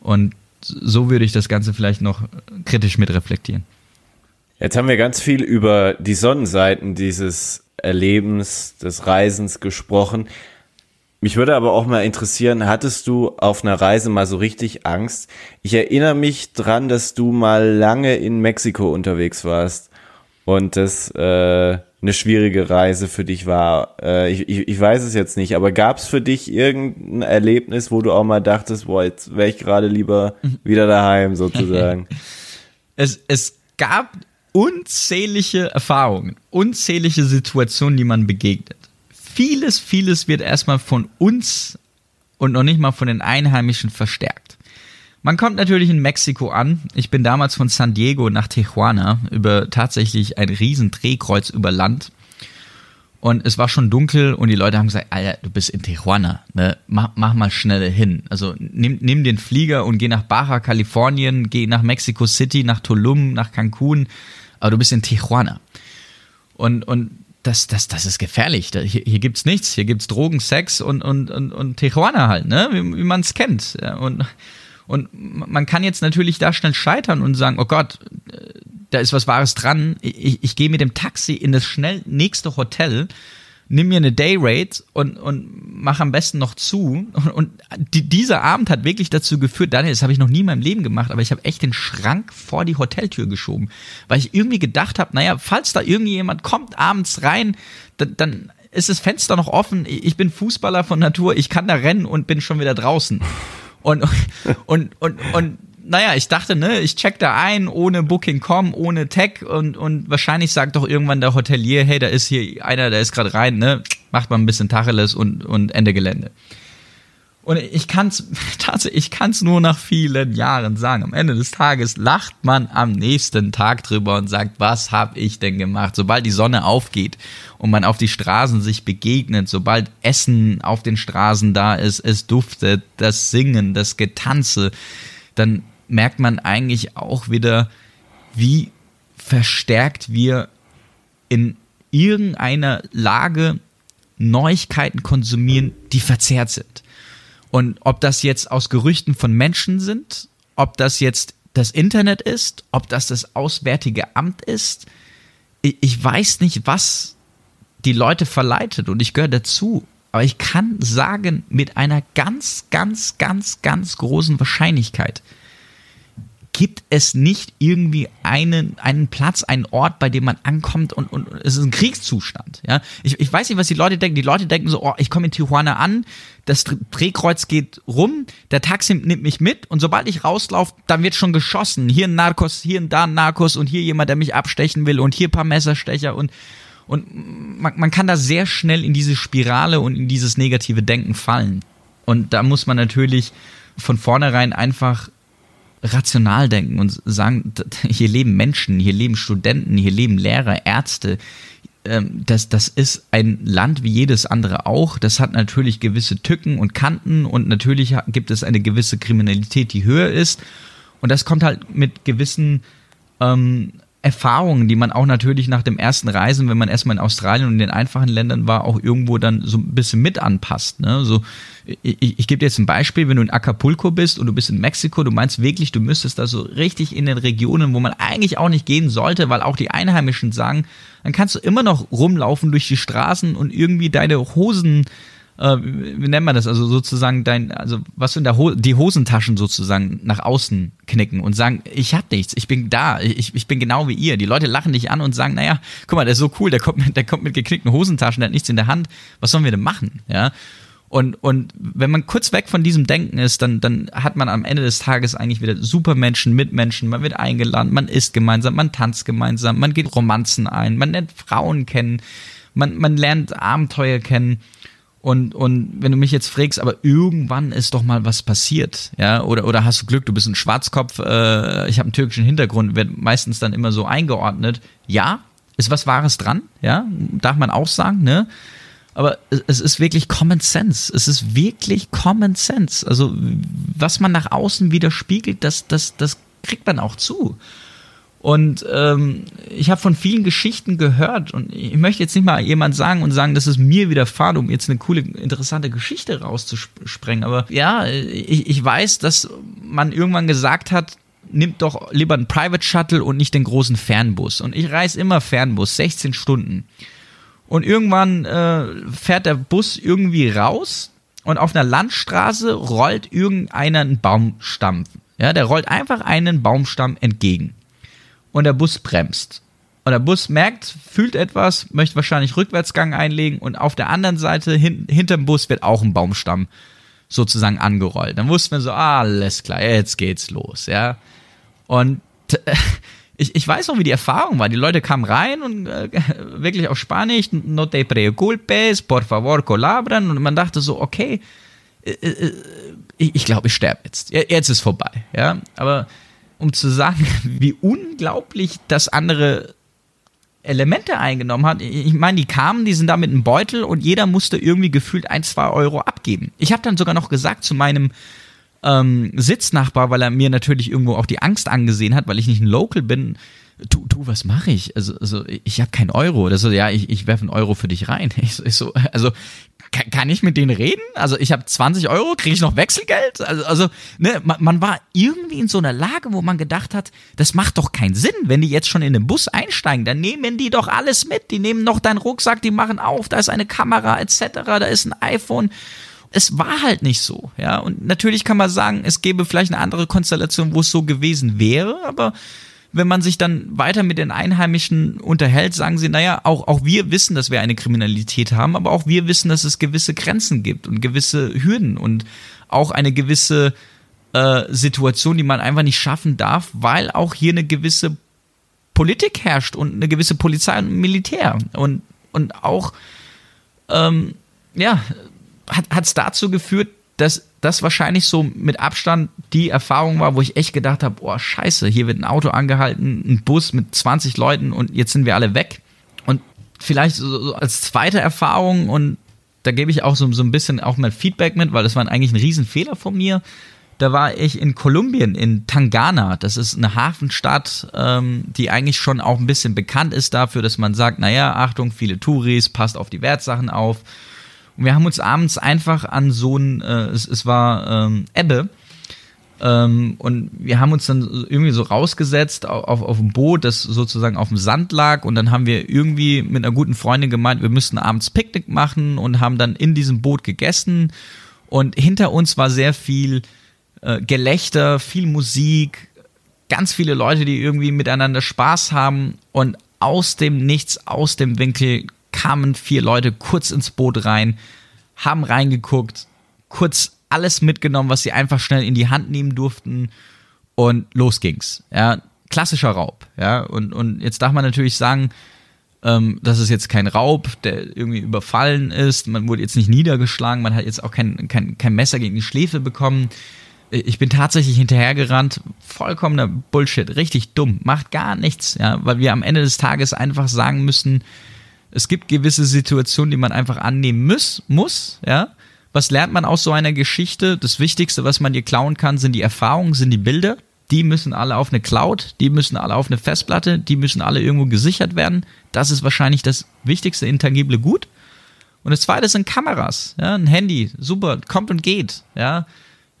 Und so würde ich das Ganze vielleicht noch kritisch mit reflektieren. Jetzt haben wir ganz viel über die Sonnenseiten dieses Erlebens, des Reisens gesprochen. Mich würde aber auch mal interessieren, hattest du auf einer Reise mal so richtig Angst? Ich erinnere mich dran, dass du mal lange in Mexiko unterwegs warst und das äh, eine schwierige Reise für dich war. Äh, ich, ich, ich weiß es jetzt nicht, aber gab es für dich irgendein Erlebnis, wo du auch mal dachtest, boah, jetzt wäre ich gerade lieber wieder daheim sozusagen? [laughs] es, es gab unzählige Erfahrungen, unzählige Situationen, die man begegnet. Vieles, vieles wird erstmal von uns und noch nicht mal von den Einheimischen verstärkt. Man kommt natürlich in Mexiko an. Ich bin damals von San Diego nach Tijuana über tatsächlich ein riesen Drehkreuz über Land. Und es war schon dunkel und die Leute haben gesagt, Alter, du bist in Tijuana, ne? mach, mach mal schnell hin. Also nimm, nimm den Flieger und geh nach Baja, Kalifornien, geh nach Mexico City, nach Tulum, nach Cancun, aber du bist in Tijuana. Und, und das, das, das ist gefährlich. Hier, hier gibt's nichts. Hier gibt's Drogen, Sex und, und, und, und Tijuana halt, ne? wie, wie man es kennt. Und und man kann jetzt natürlich da schnell scheitern und sagen, oh Gott, da ist was Wahres dran. Ich, ich gehe mit dem Taxi in das schnell nächste Hotel, nimm mir eine Dayrate und, und mach am besten noch zu. Und, und die, dieser Abend hat wirklich dazu geführt, Daniel, das habe ich noch nie in meinem Leben gemacht, aber ich habe echt den Schrank vor die Hoteltür geschoben, weil ich irgendwie gedacht habe, naja, falls da irgendjemand kommt abends rein, dann, dann ist das Fenster noch offen. Ich bin Fußballer von Natur, ich kann da rennen und bin schon wieder draußen. Und, und, und, und, naja, ich dachte, ne, ich check da ein, ohne Booking.com, ohne Tag und, und wahrscheinlich sagt doch irgendwann der Hotelier, hey, da ist hier einer, der ist gerade rein, ne, macht mal ein bisschen Tacheles und, und Ende Gelände. Und ich kann's, [laughs] tatsächlich, ich kann's nur nach vielen Jahren sagen. Am Ende des Tages lacht man am nächsten Tag drüber und sagt, was hab ich denn gemacht? Sobald die Sonne aufgeht und man auf die Straßen sich begegnet, sobald Essen auf den Straßen da ist, es duftet, das Singen, das Getanze, dann merkt man eigentlich auch wieder, wie verstärkt wir in irgendeiner Lage Neuigkeiten konsumieren, die verzerrt sind. Und ob das jetzt aus Gerüchten von Menschen sind, ob das jetzt das Internet ist, ob das das Auswärtige Amt ist, ich, ich weiß nicht, was die Leute verleitet und ich gehöre dazu. Aber ich kann sagen, mit einer ganz, ganz, ganz, ganz großen Wahrscheinlichkeit, gibt es nicht irgendwie einen, einen Platz, einen Ort, bei dem man ankommt und, und es ist ein Kriegszustand. Ja? Ich, ich weiß nicht, was die Leute denken. Die Leute denken so, oh, ich komme in Tijuana an, das Drehkreuz geht rum, der Taxi nimmt mich mit und sobald ich rauslaufe, dann wird schon geschossen. Hier ein Narcos, hier ein da ein Narcos und hier jemand, der mich abstechen will und hier paar Messerstecher und und man, man kann da sehr schnell in diese Spirale und in dieses negative Denken fallen. Und da muss man natürlich von vornherein einfach rational denken und sagen, hier leben Menschen, hier leben Studenten, hier leben Lehrer, Ärzte. Ähm, das, das ist ein Land wie jedes andere auch. Das hat natürlich gewisse Tücken und Kanten und natürlich gibt es eine gewisse Kriminalität, die höher ist. Und das kommt halt mit gewissen ähm, Erfahrungen, die man auch natürlich nach dem ersten Reisen, wenn man erstmal in Australien und in den einfachen Ländern war, auch irgendwo dann so ein bisschen mit anpasst. Ne? So, ich, ich gebe dir jetzt ein Beispiel, wenn du in Acapulco bist und du bist in Mexiko, du meinst wirklich, du müsstest da so richtig in den Regionen, wo man eigentlich auch nicht gehen sollte, weil auch die Einheimischen sagen, dann kannst du immer noch rumlaufen durch die Straßen und irgendwie deine Hosen äh, wie nennt man das? Also sozusagen dein, also was in der Ho die Hosentaschen sozusagen nach außen knicken und sagen, ich hab nichts, ich bin da, ich, ich bin genau wie ihr. Die Leute lachen dich an und sagen, naja, guck mal, der ist so cool, der kommt mit, der kommt mit geknickten Hosentaschen, der hat nichts in der Hand, was sollen wir denn machen? Ja. Und, und wenn man kurz weg von diesem Denken ist, dann, dann hat man am Ende des Tages eigentlich wieder Supermenschen, Mitmenschen, man wird eingeladen, man isst gemeinsam, man tanzt gemeinsam, man geht Romanzen ein, man lernt Frauen kennen, man, man lernt Abenteuer kennen. Und, und wenn du mich jetzt fragst, aber irgendwann ist doch mal was passiert, ja, oder, oder hast du Glück, du bist ein Schwarzkopf, äh, ich habe einen türkischen Hintergrund, wird meistens dann immer so eingeordnet. Ja, ist was Wahres dran, ja, darf man auch sagen, ne? Aber es ist wirklich Common Sense. Es ist wirklich Common Sense. Also, was man nach außen widerspiegelt, das, das, das kriegt man auch zu. Und ähm, ich habe von vielen Geschichten gehört und ich möchte jetzt nicht mal jemand sagen und sagen, dass es mir widerfahren, um jetzt eine coole, interessante Geschichte rauszusprengen. Aber ja, ich, ich weiß, dass man irgendwann gesagt hat, nimmt doch lieber einen Private Shuttle und nicht den großen Fernbus. Und ich reise immer Fernbus, 16 Stunden. Und irgendwann äh, fährt der Bus irgendwie raus und auf einer Landstraße rollt irgendeiner einen Baumstamm. Ja, der rollt einfach einen Baumstamm entgegen und der Bus bremst. Und der Bus merkt, fühlt etwas, möchte wahrscheinlich Rückwärtsgang einlegen und auf der anderen Seite, hin, hinterm Bus, wird auch ein Baumstamm sozusagen angerollt. Dann wussten wir so, alles klar, jetzt geht's los, ja. Und äh, [laughs] ich, ich weiß noch, wie die Erfahrung war. Die Leute kamen rein und äh, [laughs] wirklich auf Spanisch, no te preocupes, por favor, colabran. Und man dachte so, okay, äh, äh, ich, ich glaube, ich sterbe jetzt. Jetzt ist vorbei, ja. Aber um zu sagen, [laughs] wie unglaublich das andere Elemente eingenommen hat. Ich meine, die kamen, die sind da mit einem Beutel und jeder musste irgendwie gefühlt ein, zwei Euro abgeben. Ich habe dann sogar noch gesagt zu meinem ähm, Sitznachbar, weil er mir natürlich irgendwo auch die Angst angesehen hat, weil ich nicht ein Local bin. Du, du, was mache ich? Also, also ich habe keinen Euro. Das so, ja, ich, ich werfe einen Euro für dich rein. [laughs] Ich, ich so, also kann, kann ich mit denen reden? Also ich habe 20 Euro, kriege ich noch Wechselgeld? Also, also ne, man, man, war irgendwie in so einer Lage, wo man gedacht hat, das macht doch keinen Sinn, wenn die jetzt schon in den Bus einsteigen, dann nehmen die doch alles mit. Die nehmen noch deinen Rucksack, die machen auf, da ist eine Kamera etc., da ist ein iPhone. Es war halt nicht so, ja. Und natürlich kann man sagen, es gäbe vielleicht eine andere Konstellation, wo es so gewesen wäre, aber wenn man sich dann weiter mit den Einheimischen unterhält, sagen sie, naja, auch, auch wir wissen, dass wir eine Kriminalität haben, aber auch wir wissen, dass es gewisse Grenzen gibt und gewisse Hürden und auch eine gewisse äh, Situation, die man einfach nicht schaffen darf, weil auch hier eine gewisse Politik herrscht und eine gewisse Polizei und Militär. Und, und auch, ähm, ja, hat es dazu geführt, dass das wahrscheinlich so mit Abstand die Erfahrung war, wo ich echt gedacht habe, boah, scheiße, hier wird ein Auto angehalten, ein Bus mit 20 Leuten und jetzt sind wir alle weg. Und vielleicht so als zweite Erfahrung und da gebe ich auch so, so ein bisschen auch mein Feedback mit, weil das war eigentlich ein Riesenfehler von mir. Da war ich in Kolumbien, in Tangana. Das ist eine Hafenstadt, ähm, die eigentlich schon auch ein bisschen bekannt ist dafür, dass man sagt, naja, Achtung, viele Touris, passt auf die Wertsachen auf. Und wir haben uns abends einfach an so ein, äh, es, es war ähm, Ebbe, ähm, und wir haben uns dann irgendwie so rausgesetzt auf, auf ein Boot, das sozusagen auf dem Sand lag. Und dann haben wir irgendwie mit einer guten Freundin gemeint, wir müssten abends Picknick machen und haben dann in diesem Boot gegessen. Und hinter uns war sehr viel äh, Gelächter, viel Musik, ganz viele Leute, die irgendwie miteinander Spaß haben. Und aus dem Nichts, aus dem Winkel kamen vier Leute kurz ins Boot rein, haben reingeguckt, kurz alles mitgenommen, was sie einfach schnell in die Hand nehmen durften und los ging's. Ja, klassischer Raub. Ja, und, und jetzt darf man natürlich sagen, ähm, das ist jetzt kein Raub, der irgendwie überfallen ist. Man wurde jetzt nicht niedergeschlagen, man hat jetzt auch kein, kein, kein Messer gegen die Schläfe bekommen. Ich bin tatsächlich hinterhergerannt. Vollkommener Bullshit, richtig dumm, macht gar nichts, ja, weil wir am Ende des Tages einfach sagen müssen, es gibt gewisse Situationen, die man einfach annehmen muss, muss, ja. Was lernt man aus so einer Geschichte? Das Wichtigste, was man dir klauen kann, sind die Erfahrungen, sind die Bilder. Die müssen alle auf eine Cloud, die müssen alle auf eine Festplatte, die müssen alle irgendwo gesichert werden. Das ist wahrscheinlich das wichtigste intangible Gut. Und das zweite sind Kameras, ja, ein Handy, super, kommt und geht, ja.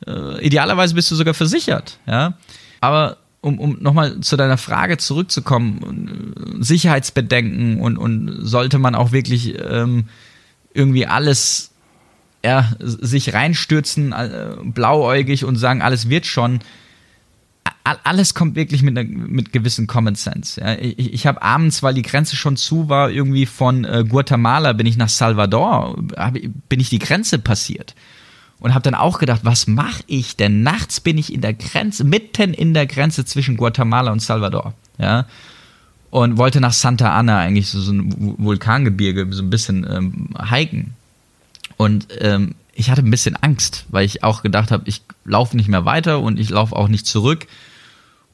Äh, idealerweise bist du sogar versichert, ja. Aber um, um nochmal zu deiner Frage zurückzukommen, Sicherheitsbedenken und, und sollte man auch wirklich ähm, irgendwie alles ja, sich reinstürzen, äh, blauäugig und sagen, alles wird schon. Alles kommt wirklich mit, mit gewissen Common Sense. Ja. Ich, ich habe abends, weil die Grenze schon zu war, irgendwie von äh, Guatemala bin ich nach Salvador, hab, bin ich die Grenze passiert und habe dann auch gedacht, was mache ich denn? Nachts bin ich in der Grenze, mitten in der Grenze zwischen Guatemala und Salvador, ja. Und wollte nach Santa Ana eigentlich so, so ein Vulkangebirge so ein bisschen ähm, hiken. Und ähm, ich hatte ein bisschen Angst, weil ich auch gedacht habe, ich laufe nicht mehr weiter und ich laufe auch nicht zurück.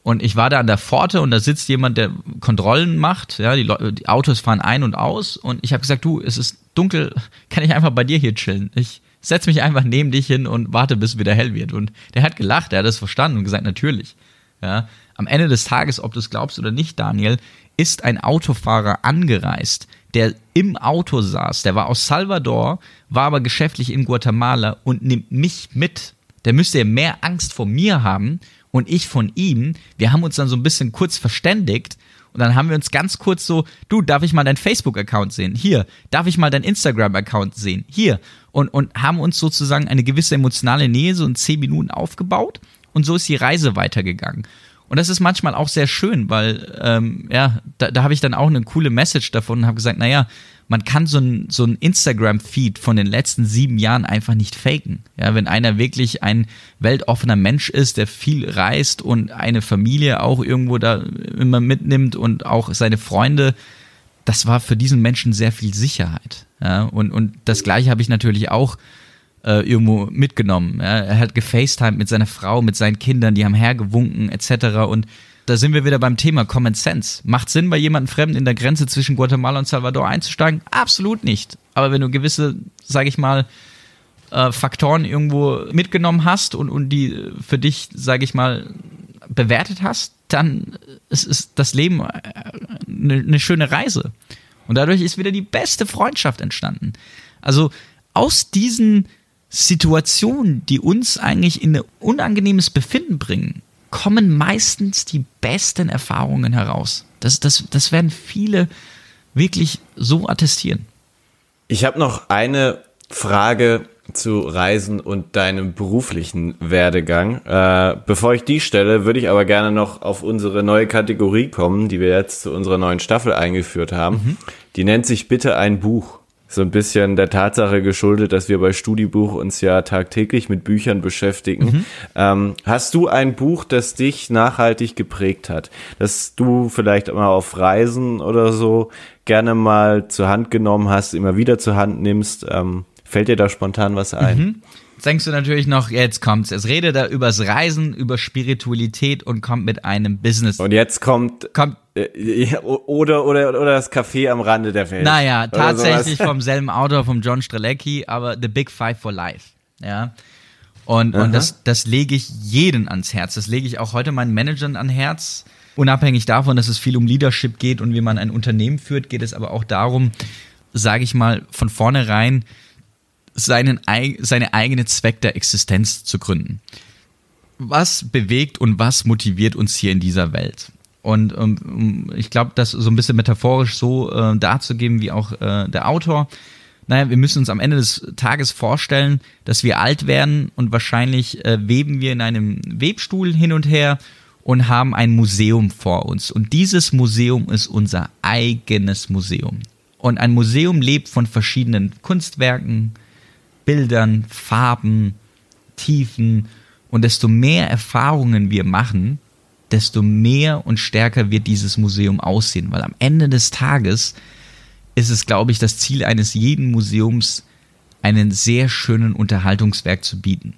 Und ich war da an der Pforte und da sitzt jemand, der Kontrollen macht. Ja, die, die Autos fahren ein und aus. Und ich habe gesagt, du, es ist dunkel, [laughs] kann ich einfach bei dir hier chillen? Ich setz mich einfach neben dich hin und warte, bis es wieder hell wird. Und der hat gelacht, er hat es verstanden und gesagt, natürlich. Ja, am Ende des Tages, ob du es glaubst oder nicht, Daniel, ist ein Autofahrer angereist, der im Auto saß, der war aus Salvador, war aber geschäftlich in Guatemala und nimmt mich mit. Der müsste ja mehr Angst vor mir haben und ich von ihm. Wir haben uns dann so ein bisschen kurz verständigt und dann haben wir uns ganz kurz so, du, darf ich mal deinen Facebook-Account sehen? Hier. Darf ich mal deinen Instagram-Account sehen? Hier. Und, und haben uns sozusagen eine gewisse emotionale Nähe so in zehn Minuten aufgebaut. Und so ist die Reise weitergegangen. Und das ist manchmal auch sehr schön, weil, ähm, ja, da, da habe ich dann auch eine coole Message davon und habe gesagt, naja, man kann so ein, so ein Instagram-Feed von den letzten sieben Jahren einfach nicht faken. Ja, wenn einer wirklich ein weltoffener Mensch ist, der viel reist und eine Familie auch irgendwo da immer mitnimmt und auch seine Freunde, das war für diesen Menschen sehr viel Sicherheit. Ja, und, und das Gleiche habe ich natürlich auch äh, irgendwo mitgenommen. Ja. Er hat gefacetimed mit seiner Frau, mit seinen Kindern, die haben hergewunken etc. Und da sind wir wieder beim Thema Common Sense. Macht Sinn, bei jemandem Fremden in der Grenze zwischen Guatemala und Salvador einzusteigen? Absolut nicht. Aber wenn du gewisse, sage ich mal, äh, Faktoren irgendwo mitgenommen hast und, und die für dich, sage ich mal, bewertet hast, dann ist, ist das Leben eine, äh, eine schöne Reise. Und dadurch ist wieder die beste Freundschaft entstanden. Also aus diesen Situationen, die uns eigentlich in ein unangenehmes Befinden bringen, kommen meistens die besten Erfahrungen heraus. Das, das, das werden viele wirklich so attestieren. Ich habe noch eine Frage zu Reisen und deinem beruflichen Werdegang. Äh, bevor ich die stelle, würde ich aber gerne noch auf unsere neue Kategorie kommen, die wir jetzt zu unserer neuen Staffel eingeführt haben. Mhm. Die nennt sich bitte ein Buch so ein bisschen der Tatsache geschuldet, dass wir bei Studibuch uns ja tagtäglich mit Büchern beschäftigen. Mhm. Ähm, hast du ein Buch, das dich nachhaltig geprägt hat, das du vielleicht mal auf Reisen oder so gerne mal zur Hand genommen hast, immer wieder zur Hand nimmst? Ähm, fällt dir da spontan was ein? Mhm denkst du natürlich noch, jetzt kommt's. Es redet da übers Reisen, über Spiritualität und kommt mit einem Business. Und jetzt kommt, kommt äh, oder, oder, oder das Café am Rande der Welt. Naja, tatsächlich vom selben Autor, vom John Strelecki, aber The Big Five for Life. Ja. Und, und das, das lege ich jeden ans Herz. Das lege ich auch heute meinen Managern ans Herz. Unabhängig davon, dass es viel um Leadership geht und wie man ein Unternehmen führt, geht es aber auch darum, sage ich mal, von vornherein seinen, seine eigene Zweck der Existenz zu gründen. Was bewegt und was motiviert uns hier in dieser Welt? Und ähm, ich glaube, das so ein bisschen metaphorisch so äh, darzugeben wie auch äh, der Autor. Naja, wir müssen uns am Ende des Tages vorstellen, dass wir alt werden und wahrscheinlich äh, weben wir in einem Webstuhl hin und her und haben ein Museum vor uns. Und dieses Museum ist unser eigenes Museum. Und ein Museum lebt von verschiedenen Kunstwerken, Bildern, Farben, Tiefen. Und desto mehr Erfahrungen wir machen, desto mehr und stärker wird dieses Museum aussehen. Weil am Ende des Tages ist es, glaube ich, das Ziel eines jeden Museums, einen sehr schönen Unterhaltungswerk zu bieten.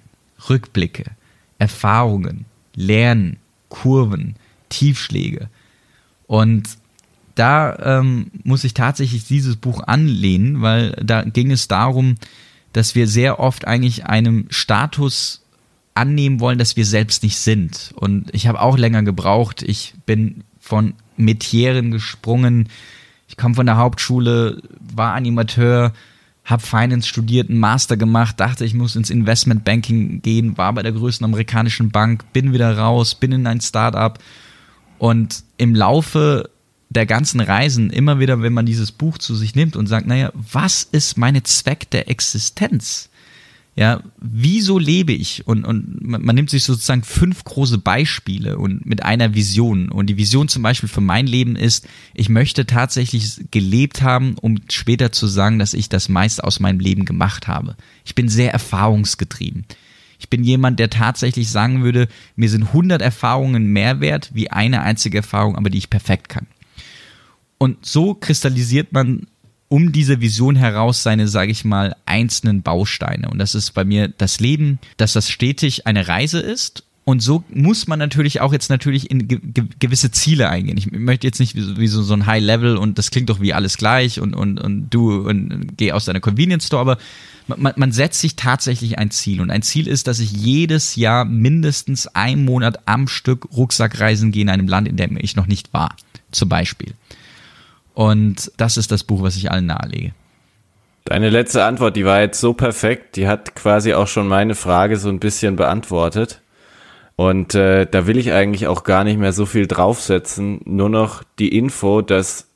Rückblicke, Erfahrungen, Lernen, Kurven, Tiefschläge. Und da ähm, muss ich tatsächlich dieses Buch anlehnen, weil da ging es darum, dass wir sehr oft eigentlich einem Status annehmen wollen, dass wir selbst nicht sind. Und ich habe auch länger gebraucht. Ich bin von Metieren gesprungen. Ich komme von der Hauptschule, war Animateur, habe Finance studiert, einen Master gemacht, dachte, ich muss ins Investmentbanking gehen, war bei der größten amerikanischen Bank, bin wieder raus, bin in ein Startup. Und im Laufe der ganzen Reisen immer wieder, wenn man dieses Buch zu sich nimmt und sagt, naja, was ist meine Zweck der Existenz? Ja, wieso lebe ich? Und, und man, nimmt sich sozusagen fünf große Beispiele und mit einer Vision. Und die Vision zum Beispiel für mein Leben ist, ich möchte tatsächlich gelebt haben, um später zu sagen, dass ich das meiste aus meinem Leben gemacht habe. Ich bin sehr erfahrungsgetrieben. Ich bin jemand, der tatsächlich sagen würde, mir sind 100 Erfahrungen mehr wert wie eine einzige Erfahrung, aber die ich perfekt kann. Und so kristallisiert man um diese Vision heraus seine, sage ich mal, einzelnen Bausteine. Und das ist bei mir das Leben, dass das stetig eine Reise ist. Und so muss man natürlich auch jetzt natürlich in ge gewisse Ziele eingehen. Ich möchte jetzt nicht wie, wie so, so ein High Level und das klingt doch wie alles gleich und, und, und du und geh aus deiner Convenience Store, aber man, man setzt sich tatsächlich ein Ziel. Und ein Ziel ist, dass ich jedes Jahr mindestens einen Monat am Stück Rucksackreisen gehe in einem Land, in dem ich noch nicht war. Zum Beispiel. Und das ist das Buch, was ich allen nahelege. Deine letzte Antwort, die war jetzt so perfekt, die hat quasi auch schon meine Frage so ein bisschen beantwortet. Und äh, da will ich eigentlich auch gar nicht mehr so viel draufsetzen, nur noch die Info, dass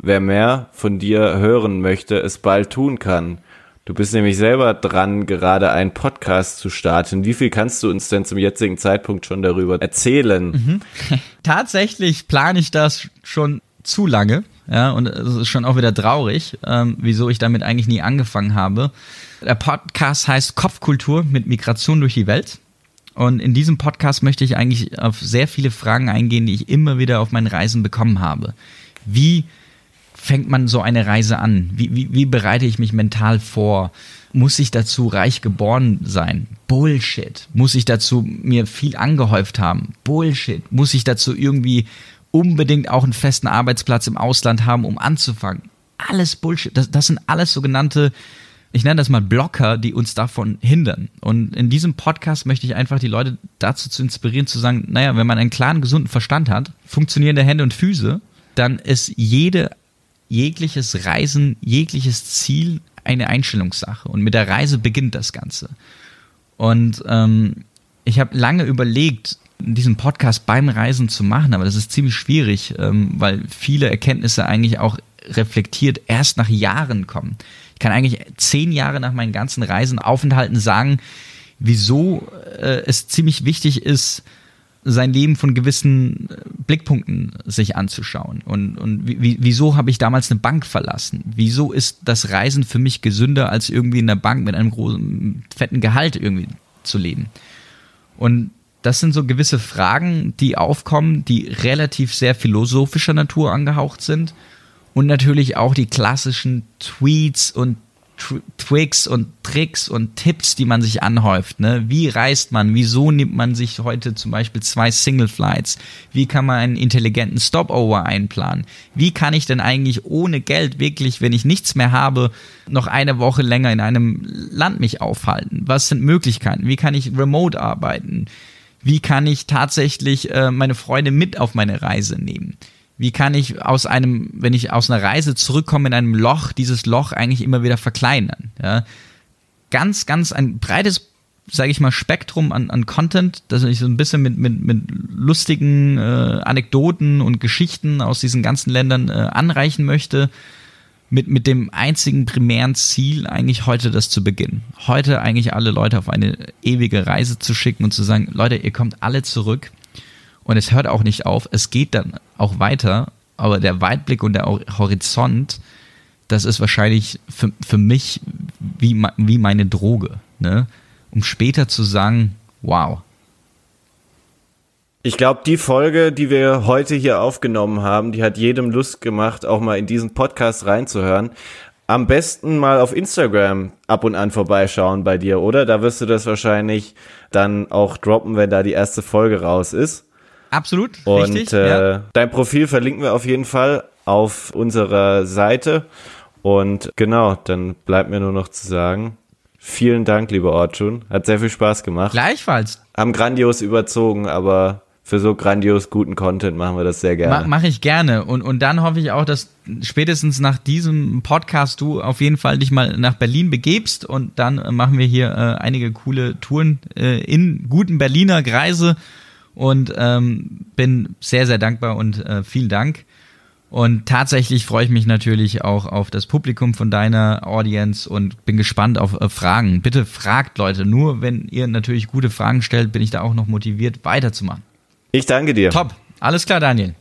wer mehr von dir hören möchte, es bald tun kann. Du bist nämlich selber dran, gerade einen Podcast zu starten. Wie viel kannst du uns denn zum jetzigen Zeitpunkt schon darüber erzählen? Mhm. [laughs] Tatsächlich plane ich das schon zu lange. Ja, und es ist schon auch wieder traurig, ähm, wieso ich damit eigentlich nie angefangen habe. Der Podcast heißt Kopfkultur mit Migration durch die Welt. Und in diesem Podcast möchte ich eigentlich auf sehr viele Fragen eingehen, die ich immer wieder auf meinen Reisen bekommen habe. Wie fängt man so eine Reise an? Wie, wie, wie bereite ich mich mental vor? Muss ich dazu reich geboren sein? Bullshit. Muss ich dazu mir viel angehäuft haben? Bullshit. Muss ich dazu irgendwie unbedingt auch einen festen Arbeitsplatz im Ausland haben, um anzufangen? Alles Bullshit. Das, das sind alles sogenannte ich nenne das mal Blocker, die uns davon hindern. Und in diesem Podcast möchte ich einfach die Leute dazu zu inspirieren, zu sagen, naja, wenn man einen klaren, gesunden Verstand hat, funktionierende Hände und Füße, dann ist jede, jegliches Reisen, jegliches Ziel eine Einstellungssache. Und mit der Reise beginnt das Ganze. Und ähm, ich habe lange überlegt, diesen Podcast beim Reisen zu machen, aber das ist ziemlich schwierig, ähm, weil viele Erkenntnisse eigentlich auch reflektiert erst nach Jahren kommen. Ich kann eigentlich zehn Jahre nach meinen ganzen Reisen, Aufenthalten sagen, wieso äh, es ziemlich wichtig ist, sein Leben von gewissen äh, Blickpunkten sich anzuschauen. Und, und wie, wieso habe ich damals eine Bank verlassen? Wieso ist das Reisen für mich gesünder, als irgendwie in der Bank mit einem großen, fetten Gehalt irgendwie zu leben? Und das sind so gewisse Fragen, die aufkommen, die relativ sehr philosophischer Natur angehaucht sind und natürlich auch die klassischen Tweets und Twigs und Tricks und Tipps, die man sich anhäuft. Ne? Wie reist man? Wieso nimmt man sich heute zum Beispiel zwei Single Flights? Wie kann man einen intelligenten Stopover einplanen? Wie kann ich denn eigentlich ohne Geld wirklich, wenn ich nichts mehr habe, noch eine Woche länger in einem Land mich aufhalten? Was sind Möglichkeiten? Wie kann ich remote arbeiten? Wie kann ich tatsächlich äh, meine Freunde mit auf meine Reise nehmen? Wie kann ich aus einem, wenn ich aus einer Reise zurückkomme in einem Loch, dieses Loch eigentlich immer wieder verkleinern? Ja? Ganz, ganz ein breites, sage ich mal, Spektrum an, an Content, das ich so ein bisschen mit, mit, mit lustigen äh, Anekdoten und Geschichten aus diesen ganzen Ländern äh, anreichen möchte. Mit, mit dem einzigen primären Ziel, eigentlich heute das zu beginnen. Heute eigentlich alle Leute auf eine ewige Reise zu schicken und zu sagen, Leute, ihr kommt alle zurück und es hört auch nicht auf, es geht dann auch weiter, aber der Weitblick und der Horizont, das ist wahrscheinlich für, für mich wie, wie meine Droge, ne? um später zu sagen, wow. Ich glaube, die Folge, die wir heute hier aufgenommen haben, die hat jedem Lust gemacht, auch mal in diesen Podcast reinzuhören. Am besten mal auf Instagram ab und an vorbeischauen bei dir, oder? Da wirst du das wahrscheinlich dann auch droppen, wenn da die erste Folge raus ist. Absolut. Und richtig, äh, ja. dein Profil verlinken wir auf jeden Fall auf unserer Seite. Und genau, dann bleibt mir nur noch zu sagen, vielen Dank, lieber Ortschun. Hat sehr viel Spaß gemacht. Gleichfalls. Haben grandios überzogen, aber für so grandios guten Content machen wir das sehr gerne. Ma Mache ich gerne. Und, und dann hoffe ich auch, dass spätestens nach diesem Podcast du auf jeden Fall dich mal nach Berlin begebst und dann machen wir hier äh, einige coole Touren äh, in guten Berliner Kreise und ähm, bin sehr, sehr dankbar und äh, vielen Dank. Und tatsächlich freue ich mich natürlich auch auf das Publikum von deiner Audience und bin gespannt auf äh, Fragen. Bitte fragt Leute, nur wenn ihr natürlich gute Fragen stellt, bin ich da auch noch motiviert weiterzumachen. Ich danke dir. Top. Alles klar, Daniel.